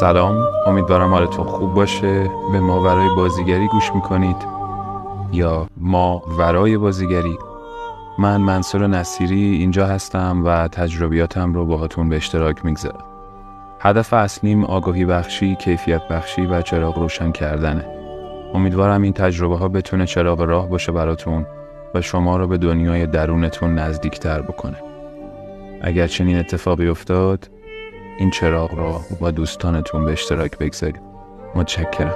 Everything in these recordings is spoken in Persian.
سلام. امیدوارم حالتون خوب باشه. به ما ورای بازیگری گوش می‌کنید. یا ما ورای بازیگری. من منصور نصیری اینجا هستم و تجربیاتم رو باهاتون به اشتراک می‌گذارم. هدف اصلیم آگاهی بخشی، کیفیت بخشی و چراغ روشن کردنه. امیدوارم این تجربه ها بتونه چراغ راه باشه براتون و شما رو به دنیای درونتون نزدیکتر بکنه. اگر چنین اتفاقی افتاد این چراغ را با دوستانتون به اشتراک بگذارید متشکرم.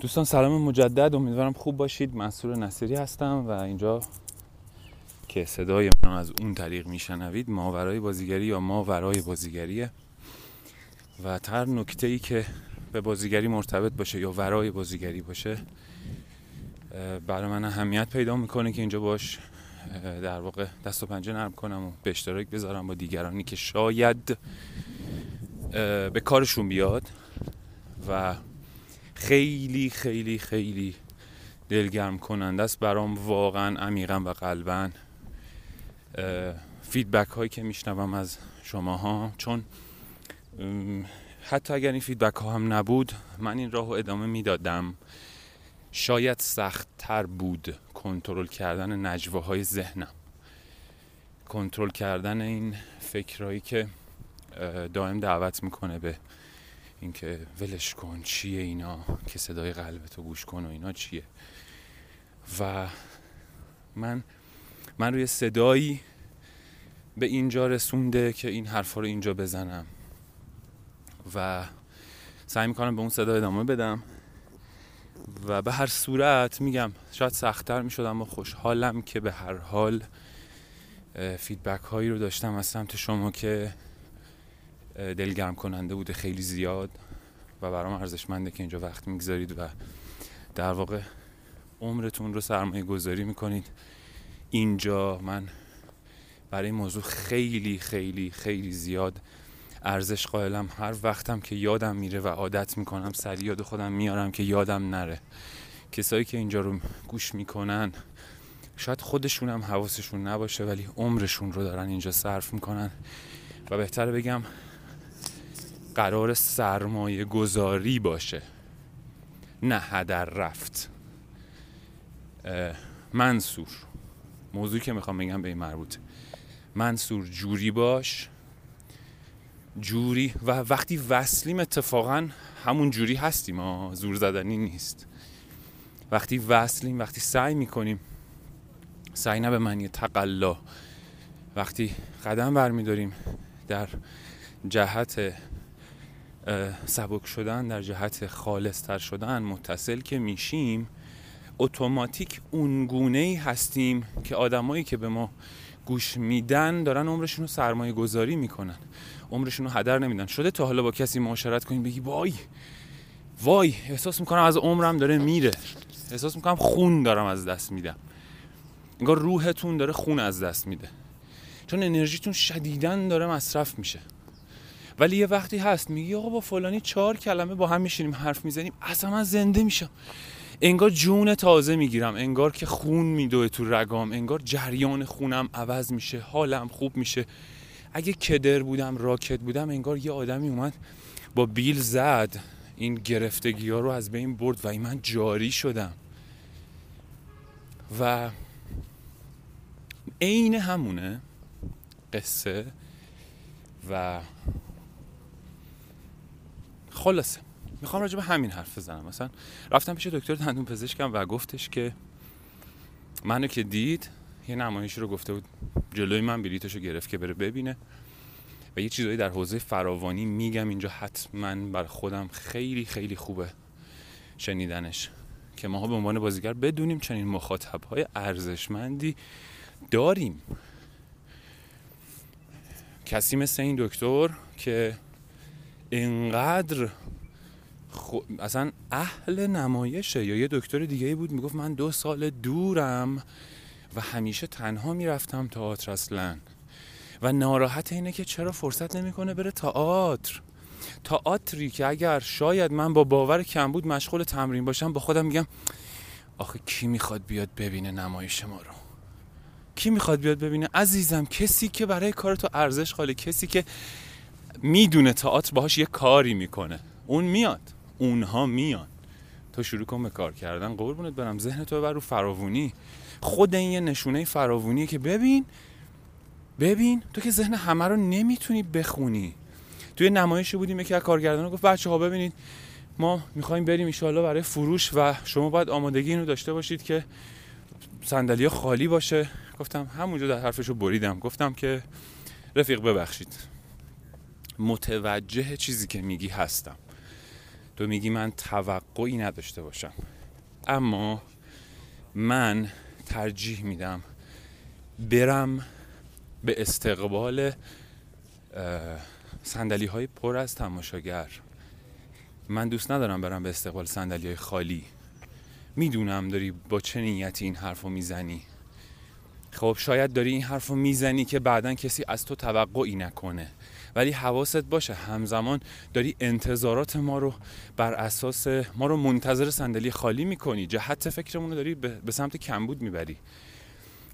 دوستان سلام مجدد. امیدوارم خوب باشید. منصور نصیری هستم و اینجا که صدای من از اون طریق میشنوید ماورای بازیگری یا ماورای بازیگریه. و هر نکته ای که به بازیگری مرتبط باشه یا ورای بازیگری باشه برای من اهمیت پیدا می‌کنه که اینجا باش در واقع دست و پنجه نرم کنم و به اشتراک بذارم با دیگرانی که شاید به کارشون بیاد و خیلی خیلی خیلی دلگرم کننده است برام واقعا عمیقا و قلبا feedback هایی که میشنوم از شماها. چون حتی اگر این feedback ها هم نبود من این راه ادامه می‌دادم. شاید سخت تر بود کنترل کردن نجواهای ذهنم. کنترل کردن این فکرهایی که دائم دعوت می‌کنه به اینکه ولش کن چیه اینا؟ که صدای قلبتو گوش کن و اینا چیه؟ و من من روی صدایی به اینجا رسونده که این حرفا رو اینجا بزنم. و سعی می‌کنم به اون صدا ادامه بدم و به هر صورت میگم شاید سختتر می‌شد اما خوشحالم که به هر حال فیدبک هایی رو داشتم از سمت شما که دلگرم کننده بوده خیلی زیاد و برام ارزشمنده که اینجا وقت می‌گذارید و در واقع عمرتون رو سرمایه گذاری می‌کنید. اینجا من برای این موضوع خیلی خیلی خیلی زیاد ارزش قائلم. هر وقتم که یادم میره و عادت می‌کنم سری یاد خودم میارم که یادم نره. کسایی که اینجا رو گوش می‌کنن شاید خودشون هم حواسشون نباشه ولی عمرشون رو دارن اینجا صرف می‌کنن. و بهتر بگم قرار سرمایه گذاری باشه. نه هدر رفت. منصور. موضوعی که می‌خوام بگم به این مربوطه منصور جوری باش. جوری و وقتی وصلیم اتفاقا همون جوری هستیم ها زور زدنی نیست. وقتی وصلیم وقتی سعی می‌کنیم سعی نه به معنی تقلا وقتی قدم برمیداریم در جهت سبک شدن در جهت خالصتر شدن متصل که میشیم اتوماتیک اون گونه ای هستیم که آدمایی که به ما گوش میدن دارن عمرشون رو سرمایه گذاری می‌کنن. عمرشون رو هدر نمیدن. شده تا حالا با کسی معاشرت کنید بگی وای وای احساس می‌کنم از عمرم داره میره. احساس می‌کنم خون دارم از دست میدم. انگار روحتون داره خون از دست میده. چون انرژیتون شدیدن داره مصرف میشه. ولی یه وقتی هست میگی آقا با فلانی چهار کلمه با هم میشینیم حرف می‌زنیم اصلا من زنده میشم. انگار جون تازه می‌گیرم انگار که خون میدوه تو رگام انگار جریان خونم عوض میشه حالم خوب میشه. اگه کدر بودم راکت بودم انگار یه آدمی اومد با بیل زد. این گرفتگی ها رو از بین برد. و من جاری شدم. و عین همونه قصه و خلاصه. می‌خوام راجع به همین حرف بزنم. مثلا رفتم پیش دکتر دندون پزشکم و گفتش که منو که دید یه نمایشی رو گفته بود جلوی من بلیتشو گرفت که بره ببینه. و یه چیزایی در حوزه فراوانی میگم اینجا حتما بر خودم خیلی خیلی خوبه شنیدنش که ماها به عنوان بازیگر بدونیم چنین مخاطب های ارزشمندی داریم. کسی مثل این دکتر که انقدر خو... اصلا اهل نمایشه یا یه دکتر دیگه بود می‌گفت من دو سال دورم و همیشه تنها می‌رفتم تئاتر اصلا. و ناراحت اینه که چرا فرصت نمی‌کنه بره تئاتر. تئاتری که اگر شاید من با باور کمبود مشغول تمرین باشم با خودم میگم آخه کی می‌خواد بیاد ببینه نمایش ما رو؟ کی می‌خواد بیاد ببینه؟ عزیزم کسی که برای کار تو ارزش خاله کسی که می‌دونه تئاتر باهاش یه کاری می‌کنه. اون میاد. اونها میان. تو شروع کن به کار کردن. قربونت برم. ذهن تو بر رو فراوونی. خود این یه نشونه فراوونیه که ببین ببین تو که ذهن همه رو نمی‌تونی بخونی. توی نمایشی بودیم یکی از کارگردانا گفت بچه ها ببینید ما می‌خوایم بریم ایشالله برای فروش و شما باید آمادگی اینو داشته باشید که صندلی خالی باشه. گفتم همونجا در حرفشو بریدم. گفتم که رفیق ببخشید. متوجه چیزی که میگی هستم. تو میگی من توقعی نداشته باشم. اما من ترجیح میدم برم به استقبال سندلی های پر از تماشاگر. من دوست ندارم برم به استقبال سندلی های خالی. می‌دونم داری با چه نیتی این حرف رو می‌زنی. خب شاید داری این حرف رو می‌زنی که بعدا کسی از تو توقعی نکنه. ولی حواست باشه همزمان داری انتظارات ما رو بر اساس ما رو منتظر صندلی خالی می‌کنی. جهت فکرمون رو داری به سمت کمبود می‌بری.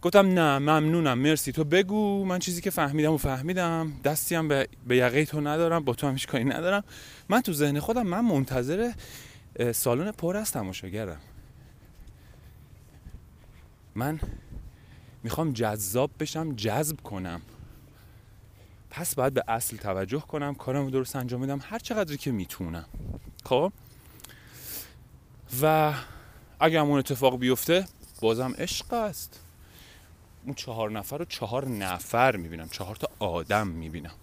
گفتم نه ممنونم مرسی. تو بگو من چیزی که فهمیدم و فهمیدم. دستی هم به, به یقه تو ندارم با تو هم کاری ندارم. من تو ذهن خودم من منتظر سالن پر از تماشاگرم. من می‌خوام جذاب بشم جذب کنم. پس باید به اصل توجه کنم کارم رو درست انجام میدم هر چقدری که می‌تونم. خب؟ و اگر اون اتفاق بیفته بازم عشق است. اون چهار نفر رو چهار نفر می‌بینم چهار تا آدم می‌بینم.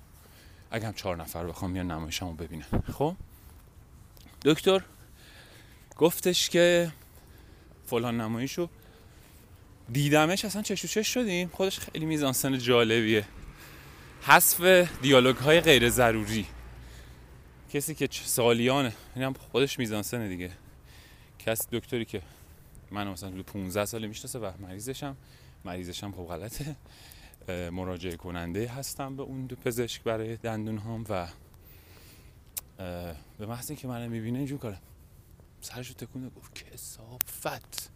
اگه هم چهار نفر بخوام میان نمایشمو ببینن. خب؟ دکتر گفتش که فلان نمایشو دیدمش اصلا چشو چش شدیم. خودش خیلی میزانسن جالبیه. حذف دیالوگ های غیر ضروری کسی که سالیانه این هم خودش میزانسنه دیگه. کسی دکتری که من مثلا 15 سال می‌شناسه و مریضشم. مریضشم خب غلطه. مراجعه کننده هستم به اون دو پزشک برای دندون هام و به محض که من می‌بینه اینجور کاره. سرشو تکونه گفت کسافت.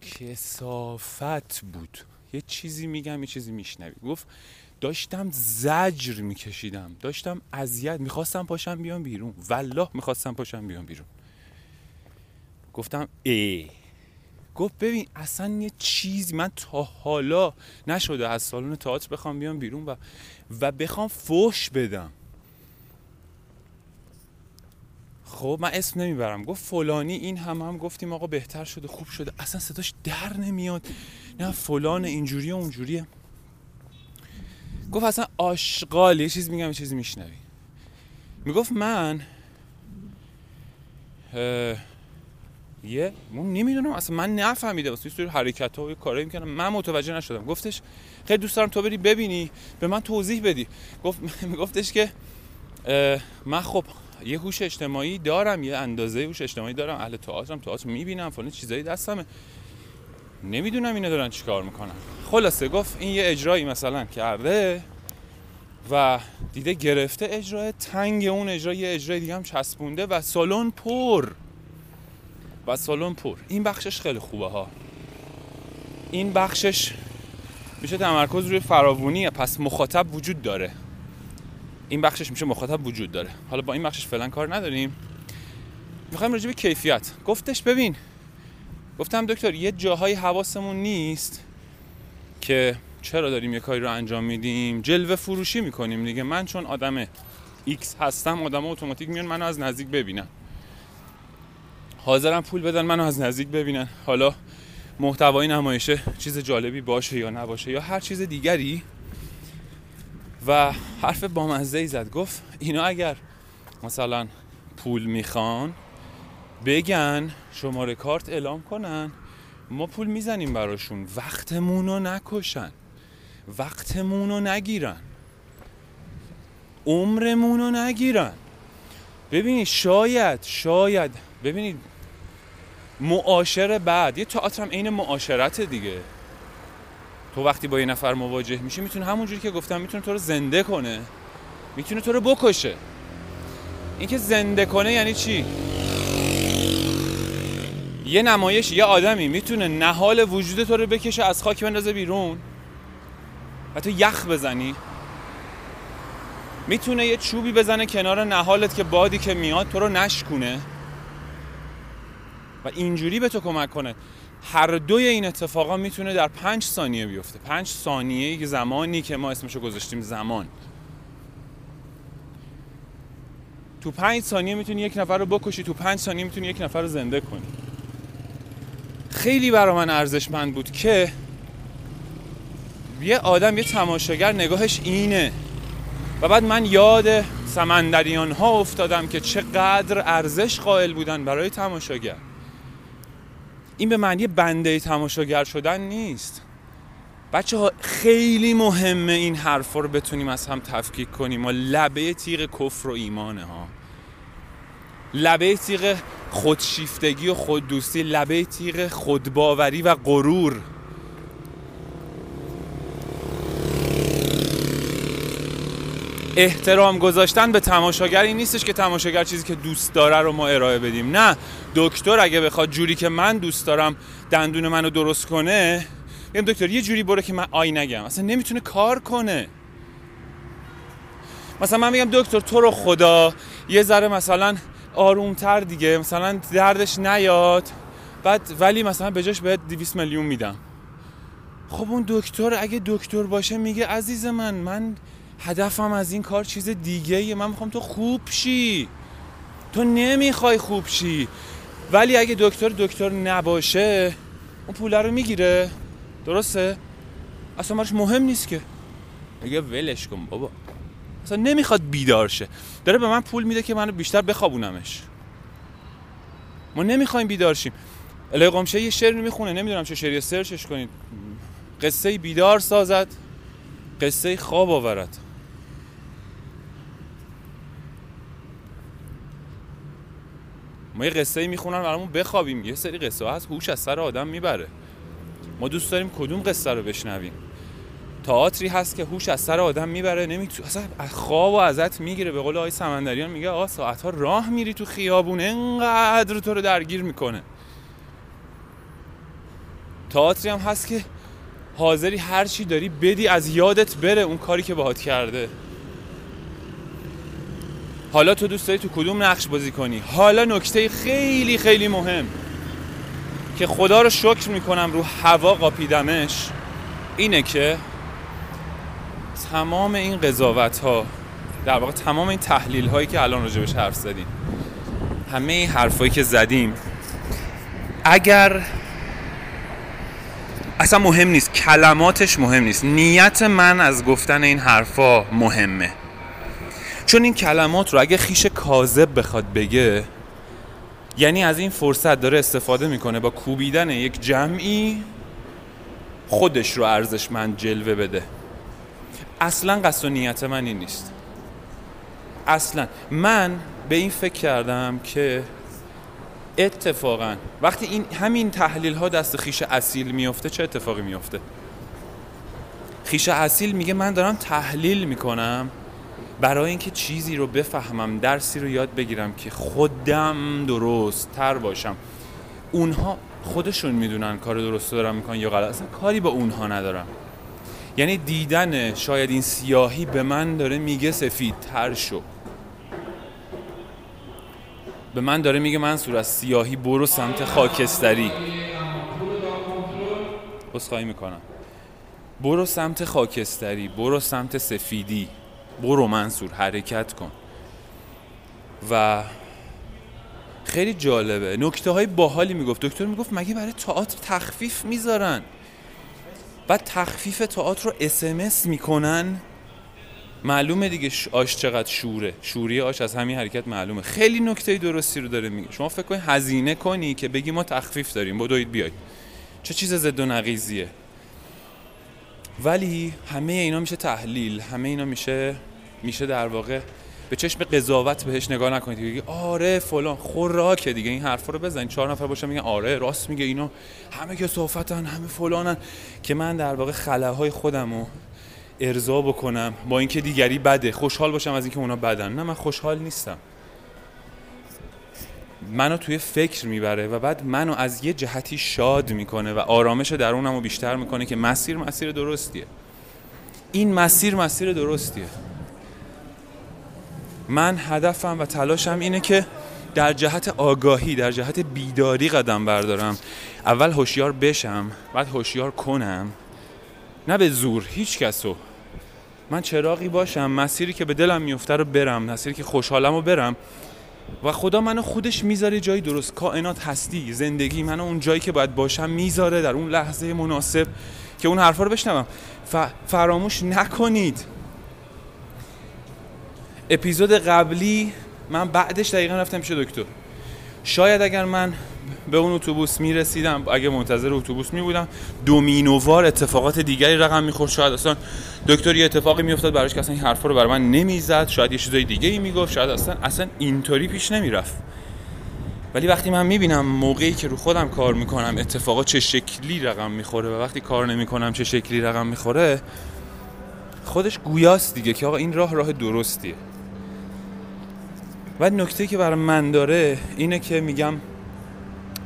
کسافت بود. یه چیزی میگم یه چیزی میشنوی. گفت داشتم زجر میکشیدم. داشتم اذیت می‌خواستم پاشم بیام بیرون. والله می‌خواستم پاشم بیام بیرون. گفتم ای. گفت ببین اصلا یه چیزی من تا حالا نشده از سالن تئاتر بخوام بیام بیرون و و بخوام فوش بدم. خب من اسم نمی‌برم. گفت فلانی این هم هم گفتیم آقا بهتر شده خوب شده. اصلا صداش در نمیاد. نه فلان اینجوریه اونجوریه. گفت اصلا آشغال. یه چیز میگم یه چیزی میشنوی. می‌گفت من یه من نمی‌دونم اصلا من نفهمیدم. اصلا سری حرکت ها و کارایی می‌کنم من متوجه نشدم. گفتش خیلی دوست دارم تو بری ببینی به من توضیح بدی. گفت میگفتش که من خب یه هوش اجتماعی دارم یه اندازه هوش اجتماعی دارم اهل تئاترم تئاتر می‌بینم فلان چیزایی دستمه. نمی‌دونم اینا دارن چیکار می‌کنن. خلاصه گفت این یه اجرایی مثلا کرده و دیده گرفته اجرای تنگ اون اجرا یه اجرای دیگه هم چسبونده و سالن پر. و سالن پر. این بخشش خیلی خوبه ها. این بخشش میشه تمرکز روی فراوونیه. پس مخاطب وجود داره. این بخشش میشه مخاطب وجود داره. حالا با این بخشش فعلا کار نداریم. می‌خوایم راجع به کیفیت. گفتش ببین گفتم دکتر یه جاهای حواسمون نیست که چرا داریم یه کاری رو انجام میدیم. جلوه فروشی می‌کنیم دیگه. من چون آدم X هستم آدم اتوماتیک میان منو از نزدیک ببینن. حاضرم پول بدن منو از نزدیک ببینن. حالا محتوای نمایشه چیز جالبی باشه یا نباشه یا هر چیز دیگری و حرف بامزه ای زد. گفت اینا اگر مثلا پول می‌خوان بگن شماره کارت اعلام کنن ما پول می‌زنیم براشون. وقتمون رو نکشن. وقتمون رو نگیرن. عمرمون رو نگیرن. ببینید شاید شاید ببینید معاشر بعد. یه تئاتر هم عین معاشرت دیگه. تو وقتی با یه نفر مواجه میشی می‌تونه همونجوری که گفتم می‌تونه تو رو زنده کنه. می‌تونه تو رو بکشه. اینکه زنده کنه یعنی چی؟ یه نمایش یه آدمی می‌تونه نهال وجود تو رو بکشه از خاک بندازه بیرون و تو یخ بزنی. می‌تونه یه چوبی بزنه کنار نهالت که بادی که میاد تو رو نشکونه. و اینجوری به تو کمک کنه. هر دوی این اتفاقا می‌تونه در پنج ثانیه بیفته. پنج ثانیه زمانی که ما اسمشو گذاشتیم زمان. تو پنج ثانیه می‌تونی یک نفر رو بکشی تو پنج ثانیه می‌تونی یک نفر رو زنده کنی. خیلی برا من ارزشمند بود که یه آدم یه تماشاگر نگاهش اینه. و بعد من یاد سمندریان ها افتادم که چقدر ارزش قائل بودن برای تماشاگر. این به معنی بنده تماشاگر شدن نیست. بچه ها خیلی مهمه این حرف رو بتونیم از هم تفکیک کنیم. ما لبه تیغ کفر و ایمانه ها. لبه تیغ خودشیفتگی و خوددوستی لبه تیغ خودباوری و غرور. احترام گذاشتن به تماشاگر این نیستش که تماشاگر چیزی که دوست داره رو ما ارائه بدیم. نه دکتر اگه بخواد جوری که من دوست دارم دندون منو درست کنه میگم دکتر یه جوری برو که من آی نگم. اصلا نمی‌تونه کار کنه. مثلا من میگم دکتر تو رو خدا یه ذره مثلا آرومتر دیگه مثلا دردش نیاد. بعد ولی مثلا به جاش بهت 200 میلیون میدم. خب اون دکتر اگه دکتر باشه میگه عزیز من من هدفم از این کار چیز دیگه ایه من می‌خوام تو خوب شی. تو نمی‌خوای خوب شی. ولی اگه دکتر دکتر نباشه اون پوله رو می‌گیره. درسته؟ اصلا براش مهم نیست که. میگه ولش کن بابا. اصلا نمی‌خواد بیدار شه. داره به من پول میده که منو بیشتر بخوابونمش. ما نمی‌خوایم بیدار شیم. الهی قمشه یه شعر می‌خونه. نمی‌دونم چه شعری. سرچش کنید. قصه بیدار سازد. قصه خواب آورد. ما یه قصه می‌خونن برامون بخوابیم. یه سری قصه هست هوش از سر آدم می‌بره. ما دوست داریم کدوم قصه رو بشنویم. تئاتری هست که هوش از سر آدم می‌بره نمیتو اصلا خواب و ازت می‌گیره. به قول آقای سمندریان میگه آقا ساعت ها راه میری تو خیابون انقدر تو رو درگیر می‌کنه. تئاتری هم هست که حاضری هر چی داری بدی از یادت بره اون کاری که باهات کرده. حالا تو دوست داری تو کدوم نقش بازی کنی؟ حالا نکته خیلی خیلی مهم که خدا رو شکر می‌کنم رو هوا قاپیدمش اینه که تمام این قضاوت ها در واقع تمام این تحلیل هایی که الان راجبش حرف زدیم همه این حرفایی که زدیم اگر اصلا مهم نیست کلماتش مهم نیست نیت من از گفتن این حرفا مهمه. چون این کلمات رو اگه خیش کاذب بخواد بگه یعنی از این فرصت داره استفاده می‌کنه با کوبیدن یک جمعی خودش رو ارزشمند جلوه بده. اصلا قصد و نیت من این نیست. اصلا. من به این فکر کردم که اتفاقا وقتی این همین تحلیل ها دست خیش اصیل میفته چه اتفاقی میفته خیش اصیل میگه من دارم تحلیل می‌کنم برای اینکه چیزی رو بفهمم درسی رو یاد بگیرم که خودم درست تر باشم. اونها خودشون می‌دونن کار درست دارم می‌کنن یا غلط. اصلا کاری با اونها ندارم. یعنی دیدن شاید این سیاهی به من داره میگه سفید تر شو. به من داره میگه منصور از سیاهی برو سمت خاکستری. بسخواهی می‌کنم. برو سمت خاکستری برو سمت سفیدی. برو منصور حرکت کن. و خیلی جالبه. نکته های باحالی می‌گفت. دکتر می‌گفت مگه برای تئاتر تخفیف می‌ذارن؟ بعد تخفیف تئاتر رو اسمس می‌کنن. معلومه دیگه آش چقدر شوره. شوری آش از همین حرکت معلومه. خیلی نکته درستی رو داره میگه. شما فکر کنید هزینه کنی که بگی ما تخفیف داریم. بدوید بیاید. چه چیز ضد و نقیزیه ولی همه اینا میشه تحلیل همه اینا میشه میشه در واقع به چشم قضاوت بهش نگاه نکنید. بگی آره فلان خوراکه دیگه این حرفا رو بزنید چهار نفر باشن میگن آره راست میگه اینا همه که صحفتن همه فلانن. که من در واقع خلاهای خودم رو ارضا بکنم با اینکه دیگری بده. خوشحال باشم از اینکه اونا بدن. نه من خوشحال نیستم. منو توی فکر می‌بره و بعد منو از یه جهتی شاد می‌کنه و آرامش درونم رو بیشتر می‌کنه که مسیر مسیر درستیه. این مسیر مسیر درستیه. من هدفم و تلاشم اینه که در جهت آگاهی در جهت بیداری قدم بردارم. اول هوشیار بشم بعد هوشیار کنم. نه به زور هیچ کسو. من چراغی باشم مسیری که به دلم میفته رو برم مسیری که خوشحالم رو برم. و خدا منو خودش می‌ذاره جایی درست. کائنات هستی زندگی منو اون جایی که باید باشم می‌ذاره در اون لحظه مناسب که اون حرفا رو بشنوم. ف... فراموش نکنید. اپیزود قبلی من بعدش دقیقا رفتم پیش دکتر. شاید اگر من به اون اتوبوس می‌رسیدم. اگه منتظر اتوبوس می بودم دومینووار اتفاقات دیگری رقم می‌خورد. شاید اصلا دکتر یه اتفاقی میافتاد براش که اصلا این حرفا رو برای من نمی‌زد. شاید یه چیزای دیگه ای می‌گفت. شاید اصلا اصلا اینطوری پیش نمی‌رفت. ولی وقتی من می‌بینم موقعی که رو خودم کار می‌کنم اتفاقات چه شکلی رقم می‌خوره و وقتی کار نمی‌کنم چه شکلی رقم می‌خوره خودش گویاست دیگه که آقا این راه راه درستیه. و نکته که برای من داره اینه که میگم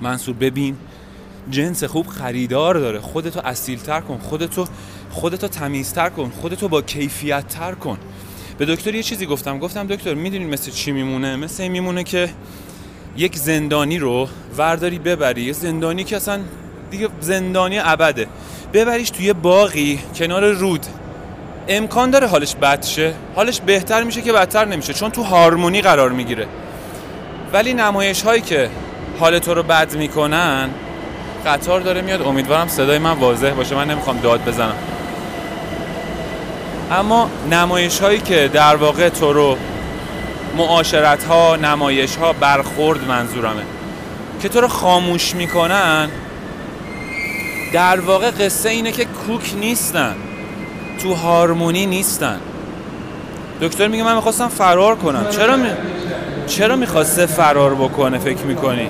منصور ببین جنس خوب خریدار داره. خودتو اصیلتر کن خودتو خودتو تمیزتر کن خودتو با کیفیت تر کن. به دکتر یه چیزی گفتم. گفتم دکتر می‌دونین مثل چی میمونه؟ مثل این میمونه که یک زندانی رو ورداری ببری. یه زندانی که اصلا دیگه زندانی ابده. ببریش توی باقی کنار رود. امکان داره حالش بد شه. حالش بهتر میشه که بدتر نمیشه. چون تو هارمونی قرار می‌گیره. ولی نمایش هایی که حال تو رو بد می‌کنن قطار داره میاد. امیدوارم صدای من واضح باشه. من نمی‌خوام داد بزنم. اما نمایش هایی که در واقع تو رو معاشرت ها نمایش ها برخورد منظورمه. که تو رو خاموش می‌کنن در واقع قصه اینه که کوک نیستن. تو هارمونی نیستن. دکتر میگه من می‌خواستم فرار کنم. چرا می... چرا می‌خواسته فرار بکنه فکر می‌کنی؟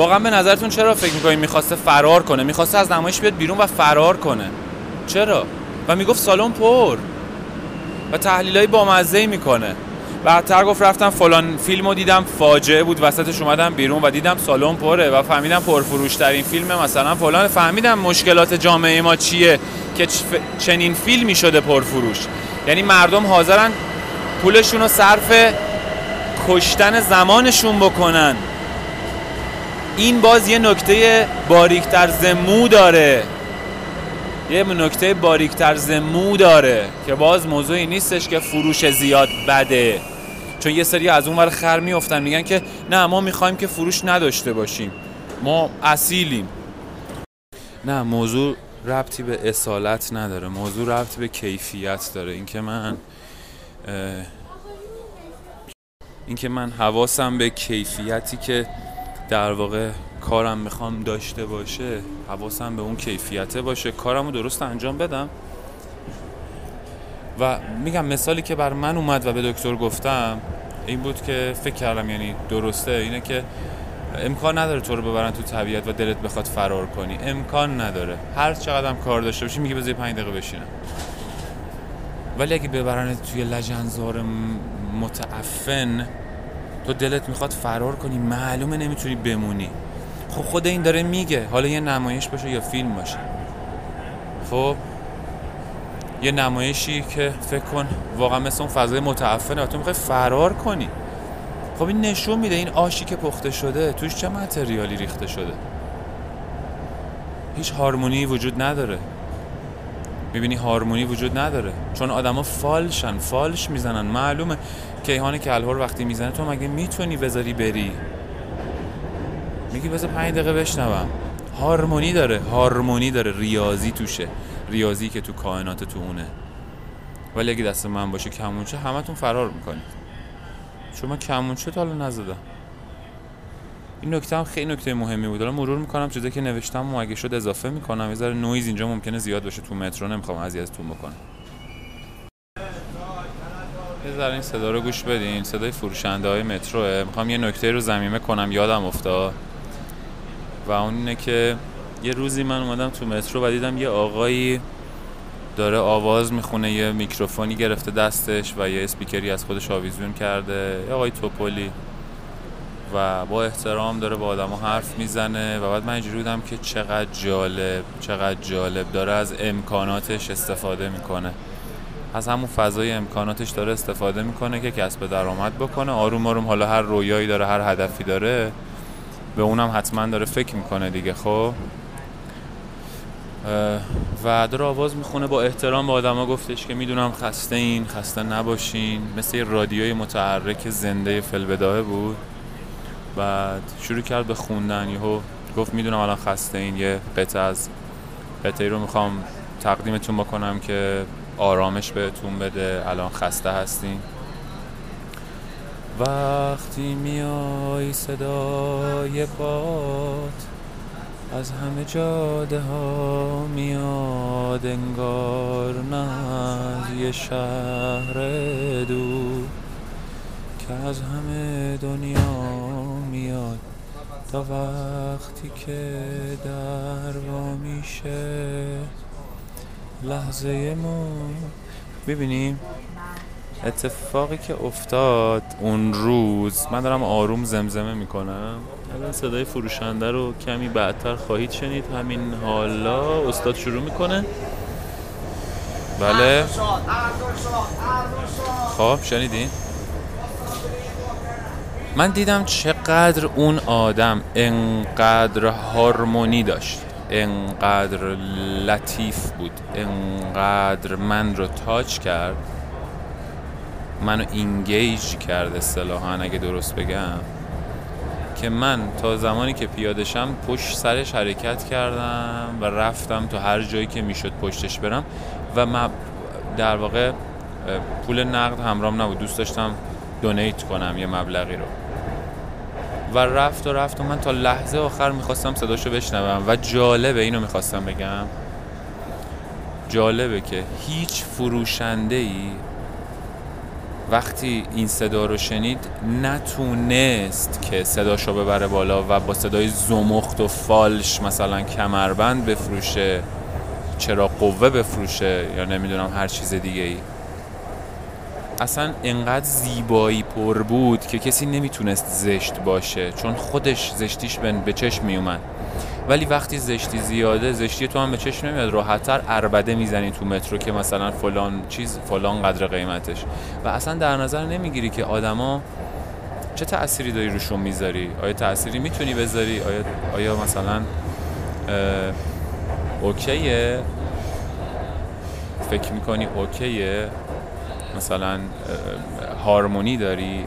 واقعا به نظرتون چرا فکر می‌کنی می‌خواسته فرار کنه؟ می‌خواسته از نمایش بیاد بیرون و فرار کنه. چرا؟ و می‌گفت سالن پر. و تحلیل های بامزه می‌کنه. بعدتر گفت رفتم فلان فیلم دیدم فاجعه بود وسطش اومدم بیرون و دیدم سالن پره و فهمیدم پرفروش ترین فیلم مثلا فلان فهمیدم مشکلات جامعه ما چیه که چنین فیلمی شده پرفروش. یعنی مردم حاضرن پولشون رو صرف کشتن زمانشون بکنن. این باز یه نکته باریکتر زمو داره. یه نکته باریکتر زمو داره که باز موضوعی نیستش که فروش زیاد بده. چون یه سری از اون ور خر میفتن میگن که نه ما می‌خوایم که فروش نداشته باشیم. ما اصیلیم. نه موضوع ربطی به اصالت نداره. موضوع ربطی به کیفیت داره. اینکه من اینکه من حواسم به کیفیتی که در واقع کارم می‌خوام داشته باشه حواسم به اون کیفیته باشه کارم رو درست انجام بدم. و میگم مثالی که بر من اومد و به دکتر گفتم این بود که فکر کردم یعنی درسته اینه که امکان نداره تو رو ببرن تو طبیعت و دلت بخواد فرار کنی. امکان نداره. هر چقدر کار داشته باشی میگه بذاری 5 دقیقه بشینم. ولی اگه ببرن توی لجنزار متعفن تو دلت می‌خواد فرار کنی معلومه نمی‌تونی بمونی. خب خود این داره میگه حالا یه نمایش باشه یا فیلم باشه. خب یه نمایشی که فکر کن واقعا مثل اون فضای متعفنه تو می‌خوای فرار کنی. خب این نشون میده این آشی که پخته شده توش چه متریالی ریخته شده؟ هیچ هارمونی وجود نداره. می‌بینی هارمونی وجود نداره. چون آدما فالشن فالش می‌زنن. معلومه. کیهان کلهور وقتی می‌زنه تو مگه می‌تونی بذاری بری؟ میگی بذار پنج دقیقه بشنوم. هارمونی داره هارمونی داره ریاضی توشه. ریاضی که تو کائنات تو اونه. ولی اگه دست من باشه کمونچه همتون فرار می‌کنید. چون من کمونچه تا حالا نزدم. این نکته هم خیلی نکته مهمی بود. الان مرور می‌کنم چیزی که نوشتم و اگه شد اضافه می‌کنم. یه ذره نویز اینجا ممکنه زیاد باشه تو مترو. نمی‌خوام اذیتتون بکنم. یه ذره این صدا رو گوش بدین. صدای فروشنده های متروه می‌خوام یه نکته رو زمینه کنم. یادم افتاد. و اون اینه که یه روزی من اومدم تو مترو و دیدم یه آقایی داره آواز می‌خونه یه میکروفونی گرفته دستش و یه اسپیکری از خودش آویزون کرده. یه آقای توپولی و با احترام داره با آدم حرف می‌زنه و بعد من اینجوری بودم که چقدر جالب چقدر جالب. داره از امکاناتش استفاده می‌کنه. از همون فضای امکاناتش داره استفاده می‌کنه که کسب درآمد بکنه. آروم آروم حالا هر رویایی داره هر هدفی داره به اونم حتما داره فکر می‌کنه دیگه خب؟ و داره آواز می‌خونه با احترام به آدما گفتش که می‌دونم خسته این خسته نباشین. مثل رادیوی متحرک زنده فلبداه بود. بعد شروع کرد به خوندن. یهو گفت می‌دونم الان خسته این یه قطعه از قطعه رو می‌خوام تقدیمتون بکنم که آرامش بهتون بده. الان خسته هستین. وقتی میای صدای باد از همه جاده ها میاد انگار نه از یه شهر دور که از همه دنیا میاد. تا وقتی که در میشه لحظه ما. ببینیم اتفاقی که افتاد اون روز. من دارم آروم زمزمه می‌کنم. الان صدای فروشنده رو کمی بعدتر خواهید شنید. همین حالا استاد شروع می‌کنه. بله. خب شنیدین؟ من دیدم چقدر اون آدم انقدر هارمونی داشت. انقدر لطیف بود انقدر من رو تاچ کرد منو اینگیج کرد اصطلاحا اگه درست بگم که من تا زمانی که پیادشم پشت سرش حرکت کردم و رفتم تا هر جایی که می‌شد پشتش برم و در واقع پول نقد همرام نبود. دوست داشتم دونیت کنم یه مبلغی رو. و رفت و رفت و من تا لحظه آخر می‌خواستم صداشو بشنوم. و جالبه اینو می‌خواستم بگم. جالبه که هیچ فروشنده ای وقتی این صدا رو شنید نتونست که صداشو ببره بالا و با صدای زمخت و فالش مثلا کمربند بفروشه چرا قوه بفروشه یا نمی‌دونم هر چیز دیگه ای اصلا انقدر زیبایی پر بود که کسی نمی‌تونست زشت باشه چون خودش زشتیش به چشم میومد. ولی وقتی زشتی زیاده زشتی تو هم به چشم نمیاد. راحتتر اربده می‌زنی تو مترو که مثلا فلان چیز فلان قدر قیمتش. و اصلا در نظر نمی‌گیری که آدما چه تأثیری داری روشون می‌ذاری؟ آیا تأثیری می‌تونی بذاری؟ آیا, آیا مثلا اوکیه؟ فکر می‌کنی اوکیه؟ مثلا هارمونی داری؟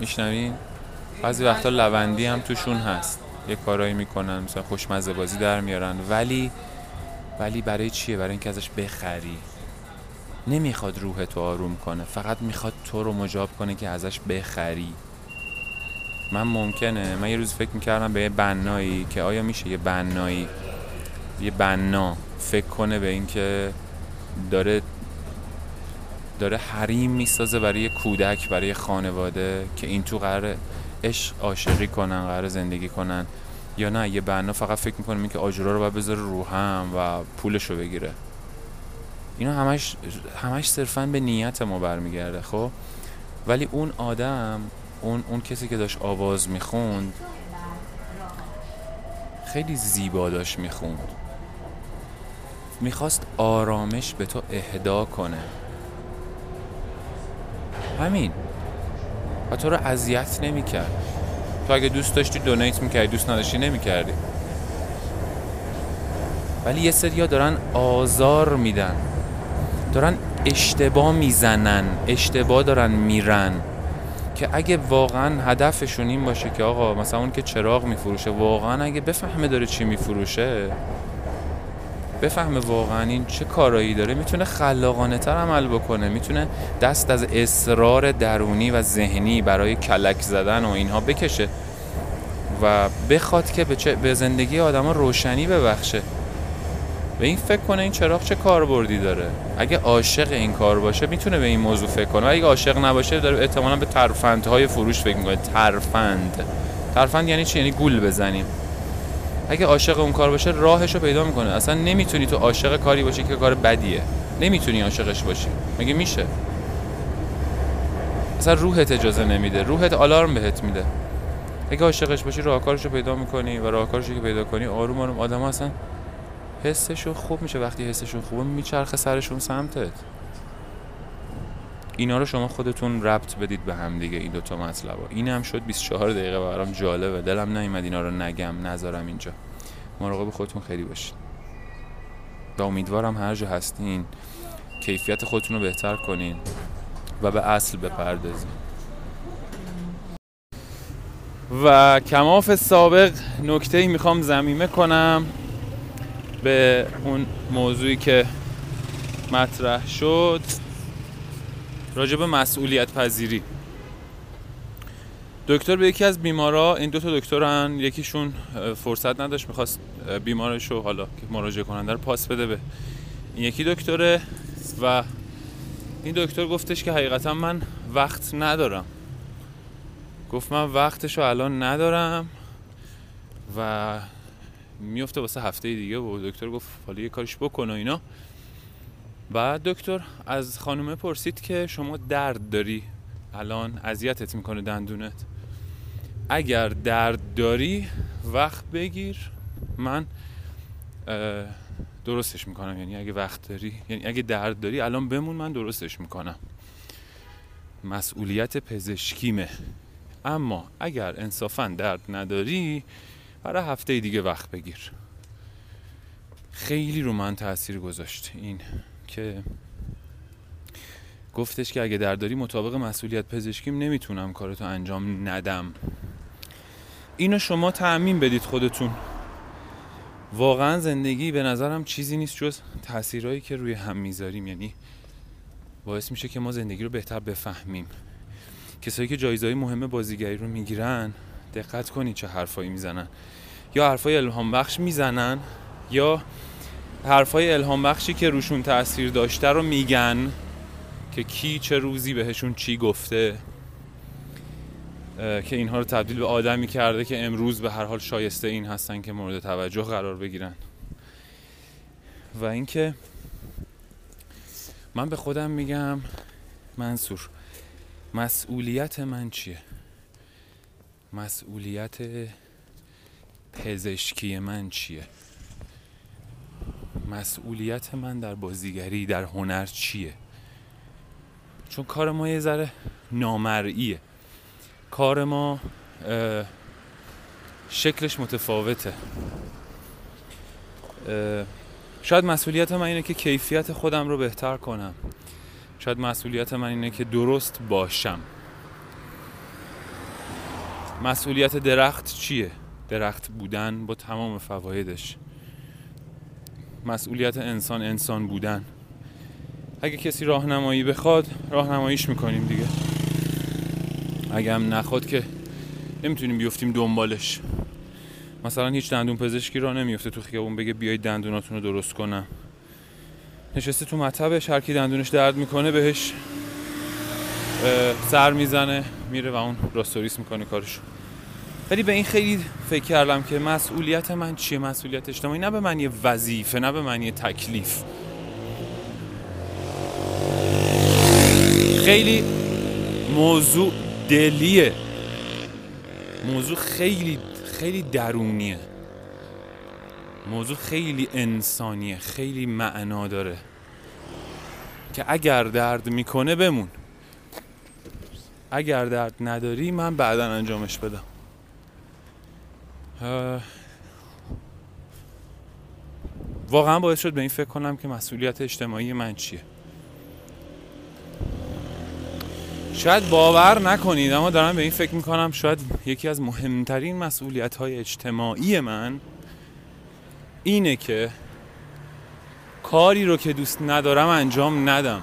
میشنوین بعضی وقتا لوندی هم توشون هست. یه کارایی می‌کنن مثلا خوشمزه بازی در میارن. ولی ولی برای چیه؟ برای اینکه ازش بخری. نمی‌خواد روح تو آروم کنه. فقط می‌خواد تو رو مجاب کنه که ازش بخری. من ممکنه. من یه روز فکر می‌کردم به یه بنایی که آیا میشه یه بنایی؟ یه بنا. فکر کنه به اینکه داره داره حریم می‌سازه برای کودک برای خانواده که این تو قرار عشق عاشقی کنن قرار زندگی کنن. یا نه یه بنا فقط فکر می‌کنه که آجورا رو باید بذاره رو هم و پولش رو بگیره. اینا همش همش صرفا به نیت ما برمیگرده خب؟ ولی اون آدم اون اون کسی که داشت آواز می‌خوند خیلی زیبا داشت می‌خوند. می‌خواست آرامش به تو اهدا کنه. همین. و تو رو اذیت نمی‌کرد. تو اگه دوست داشتی دونیت می‌کردی دوست نداشتی نمی‌کردی. ولی یه سریا دارن آزار میدن. دارن اشتباه می‌زنن اشتباه دارن میرن. که اگه واقعا هدفشون این باشه که آقا مثلا اون که چراغ میفروشه واقعا اگه بفهمه داره چی میفروشه بفهمه واقعا این چه کارایی داره. می‌تونه خلاقانه تر عمل بکنه. می‌تونه دست از اصرار درونی و ذهنی برای کلک زدن و اینها بکشه و بخواد که به, به زندگی آدما روشنی ببخشه. به این فکر کنه این چراغ چه کاربردی داره. اگه عاشق این کار باشه می‌تونه به این موضوع فکر کنه. و اگه عاشق نباشه داره احتمالا به ترفندهای فروش فکر می‌کنه. ترفند. ترفند یعنی چی؟ یعنی گول بزنیم. اگه عاشق اون کار باشه راهش رو پیدا می‌کنه. اصلا نمی‌تونی تو عاشق کاری باشی که کار بدیه. نمی‌تونی عاشقش باشی. مگه میشه؟ اصلا روحت اجازه نمیده. روحت آلارم بهت میده. اگه عاشقش باشی راهکارش رو پیدا می‌کنی و راهکارش که پیدا کنی آروم آروم آدم اصلا حسشون خوب میشه. وقتی حسشون خوبه میچرخه سرشون سمتت. اینا رو شما خودتون ربط بدید به هم دیگه این دوتا مطلب. این هم شد 24 دقیقه برام جالبه. دلم نیومد اینا رو نگم نذارم اینجا. مراقب خودتون خیلی باشین. و امیدوارم هر جا هستین کیفیت خودتون رو بهتر کنین و به اصل بپردازین. و کماف سابق نکته ای می‌خوام زمیمه کنم به اون موضوعی که مطرح شد. راجع به مسئولیت پذیری دکتر به یکی از بیمارا این دو تا دکترن یکیشون فرصت نداشت می‌خواست بیمارش رو حالا که مراجعه کننده رو پاس بده به این یکی دکتره و این دکتر گفتش که حقیقتا من وقت ندارم. گفت من وقتش رو الان ندارم و میفته واسه هفته دیگه و دکتر گفت حالا یه کارش بکن و اینا. بعد دکتر از خانومه پرسید که شما درد داری؟ الان اذیتت می‌کنه دندونت. اگر درد داری وقت بگیر. من درستش می‌کنم. یعنی اگه وقت داری یعنی اگه درد داری الان بمون من درستش می‌کنم. مسئولیت پزشکیمه. اما اگر انصافا درد نداری برای هفته دیگه وقت بگیر. خیلی رو من تاثیر گذاشت این که گفتش که اگه درداری مطابق مسئولیت پزشکیم نمی‌تونم کارتو انجام ندم. اینو شما تعمین بدید خودتون. واقعا زندگی به نظرم چیزی نیست جز تاثیرهایی که روی هم می‌ذاریم. یعنی باعث میشه که ما زندگی رو بهتر بفهمیم. کسایی که جایزهای مهم بازیگری رو می‌گیرن دقت کنید چه حرفایی می‌زنن. یا حرفای الهام بخش می‌زنن یا حرفای الهام بخشی که روشون تاثیر داشته رو میگن که کی چه روزی بهشون چی گفته که اینها رو تبدیل به آدمی کرده که امروز به هر حال شایسته این هستن که مورد توجه قرار بگیرن. و اینکه من به خودم میگم منصور مسئولیت من چیه؟ مسئولیت پزشکی من چیه؟ مسئولیت من در بازیگری در هنر چیه؟ چون کار ما یه ذره نامرئیه. کار ما شکلش متفاوته. شاید مسئولیت من اینه که کیفیت خودم رو بهتر کنم. شاید مسئولیت من اینه که درست باشم. مسئولیت درخت چیه؟ درخت بودن با تمام فوایدش. مسئولیت انسان انسان بودن. اگه کسی راهنمایی بخواد راهنماییش می‌کنیم دیگه. اگه هم نخواد که نمی‌تونیم بیفتیم دنبالش. مثلا هیچ دندون پزشکی را نمیفته تو خیابون بگه بیایید دندوناتون رو درست کنم. نشسته تو مطبش هر کی دندونش درد می‌کنه بهش سر می‌زنه میره و اون راستوریس می‌کنه کارشو. ولی به این خیلی فکر کردم که مسئولیت من چیه؟ مسئولیت اجتماعی؟ نه به معنی وظیفه نه به معنی تکلیف. خیلی موضوع دلیه. موضوع خیلی خیلی درونیه. موضوع خیلی انسانیه خیلی معنا داره. که اگر درد می‌کنه بمون. اگر درد نداری من بعدا انجامش بدم. واقعا باعث شد به این فکر کنم که مسئولیت اجتماعی من چیه. شاید باور نکنید اما دارم به این فکر می‌کنم شاید یکی از مهمترین مسئولیت های اجتماعی من اینه که کاری رو که دوست ندارم انجام ندم.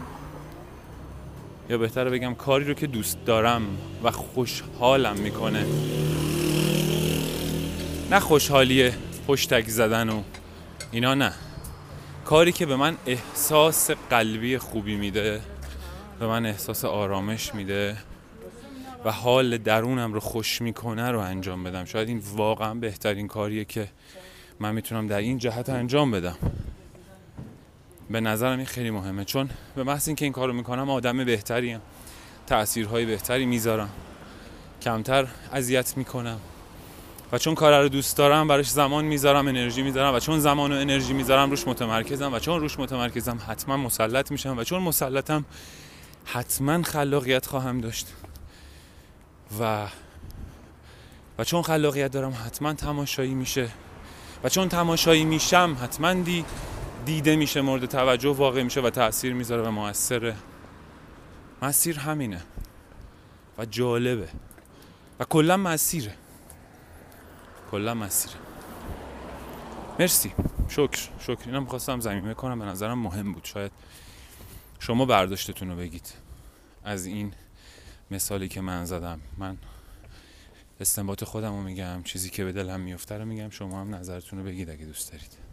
یا بهتره بگم کاری رو که دوست دارم و خوشحالم می‌کنه. نه خوشحالی پشتک زدن و اینا نه. کاری که به من احساس قلبی خوبی میده به من احساس آرامش میده و حال درونم رو خوش می‌کنه رو انجام بدم. شاید این واقعا بهترین کاریه که من می‌تونم در این جهت انجام بدم. به نظرم این خیلی مهمه. چون به محض اینکه این کارو می‌کنم آدم بهتریم. تاثیرهای بهتری می‌ذارم. کمتر اذیت می‌کنم. و چون کار رو دوست دارم براش زمان می‌ذارم انرژی می‌ذارم و چون زمان و انرژی می‌ذارم روش متمرکزم و چون روش متمرکزم حتما مسلط میشم و چون مسلطم حتما خلاقیت خواهم داشت. و و چون خلاقیت دارم حتما تماشایی میشه. و چون تماشایی میشم حتما دی دیده میشه مورد توجه واقع میشه و تاثیر می‌ذاره و موثره مسیر همینه. و جالبه. و کلا مسیره. کلا مسیره. مرسی. شکر. شکر. اینم خواستم زمینه کنم. به نظرم مهم بود. شاید شما برداشتتون رو بگید. از این مثالی که من زدم. من استنباط خودم رو میگم. چیزی که به دلم میفته رو میگم. شما هم نظرتون رو بگید اگه دوست دارید.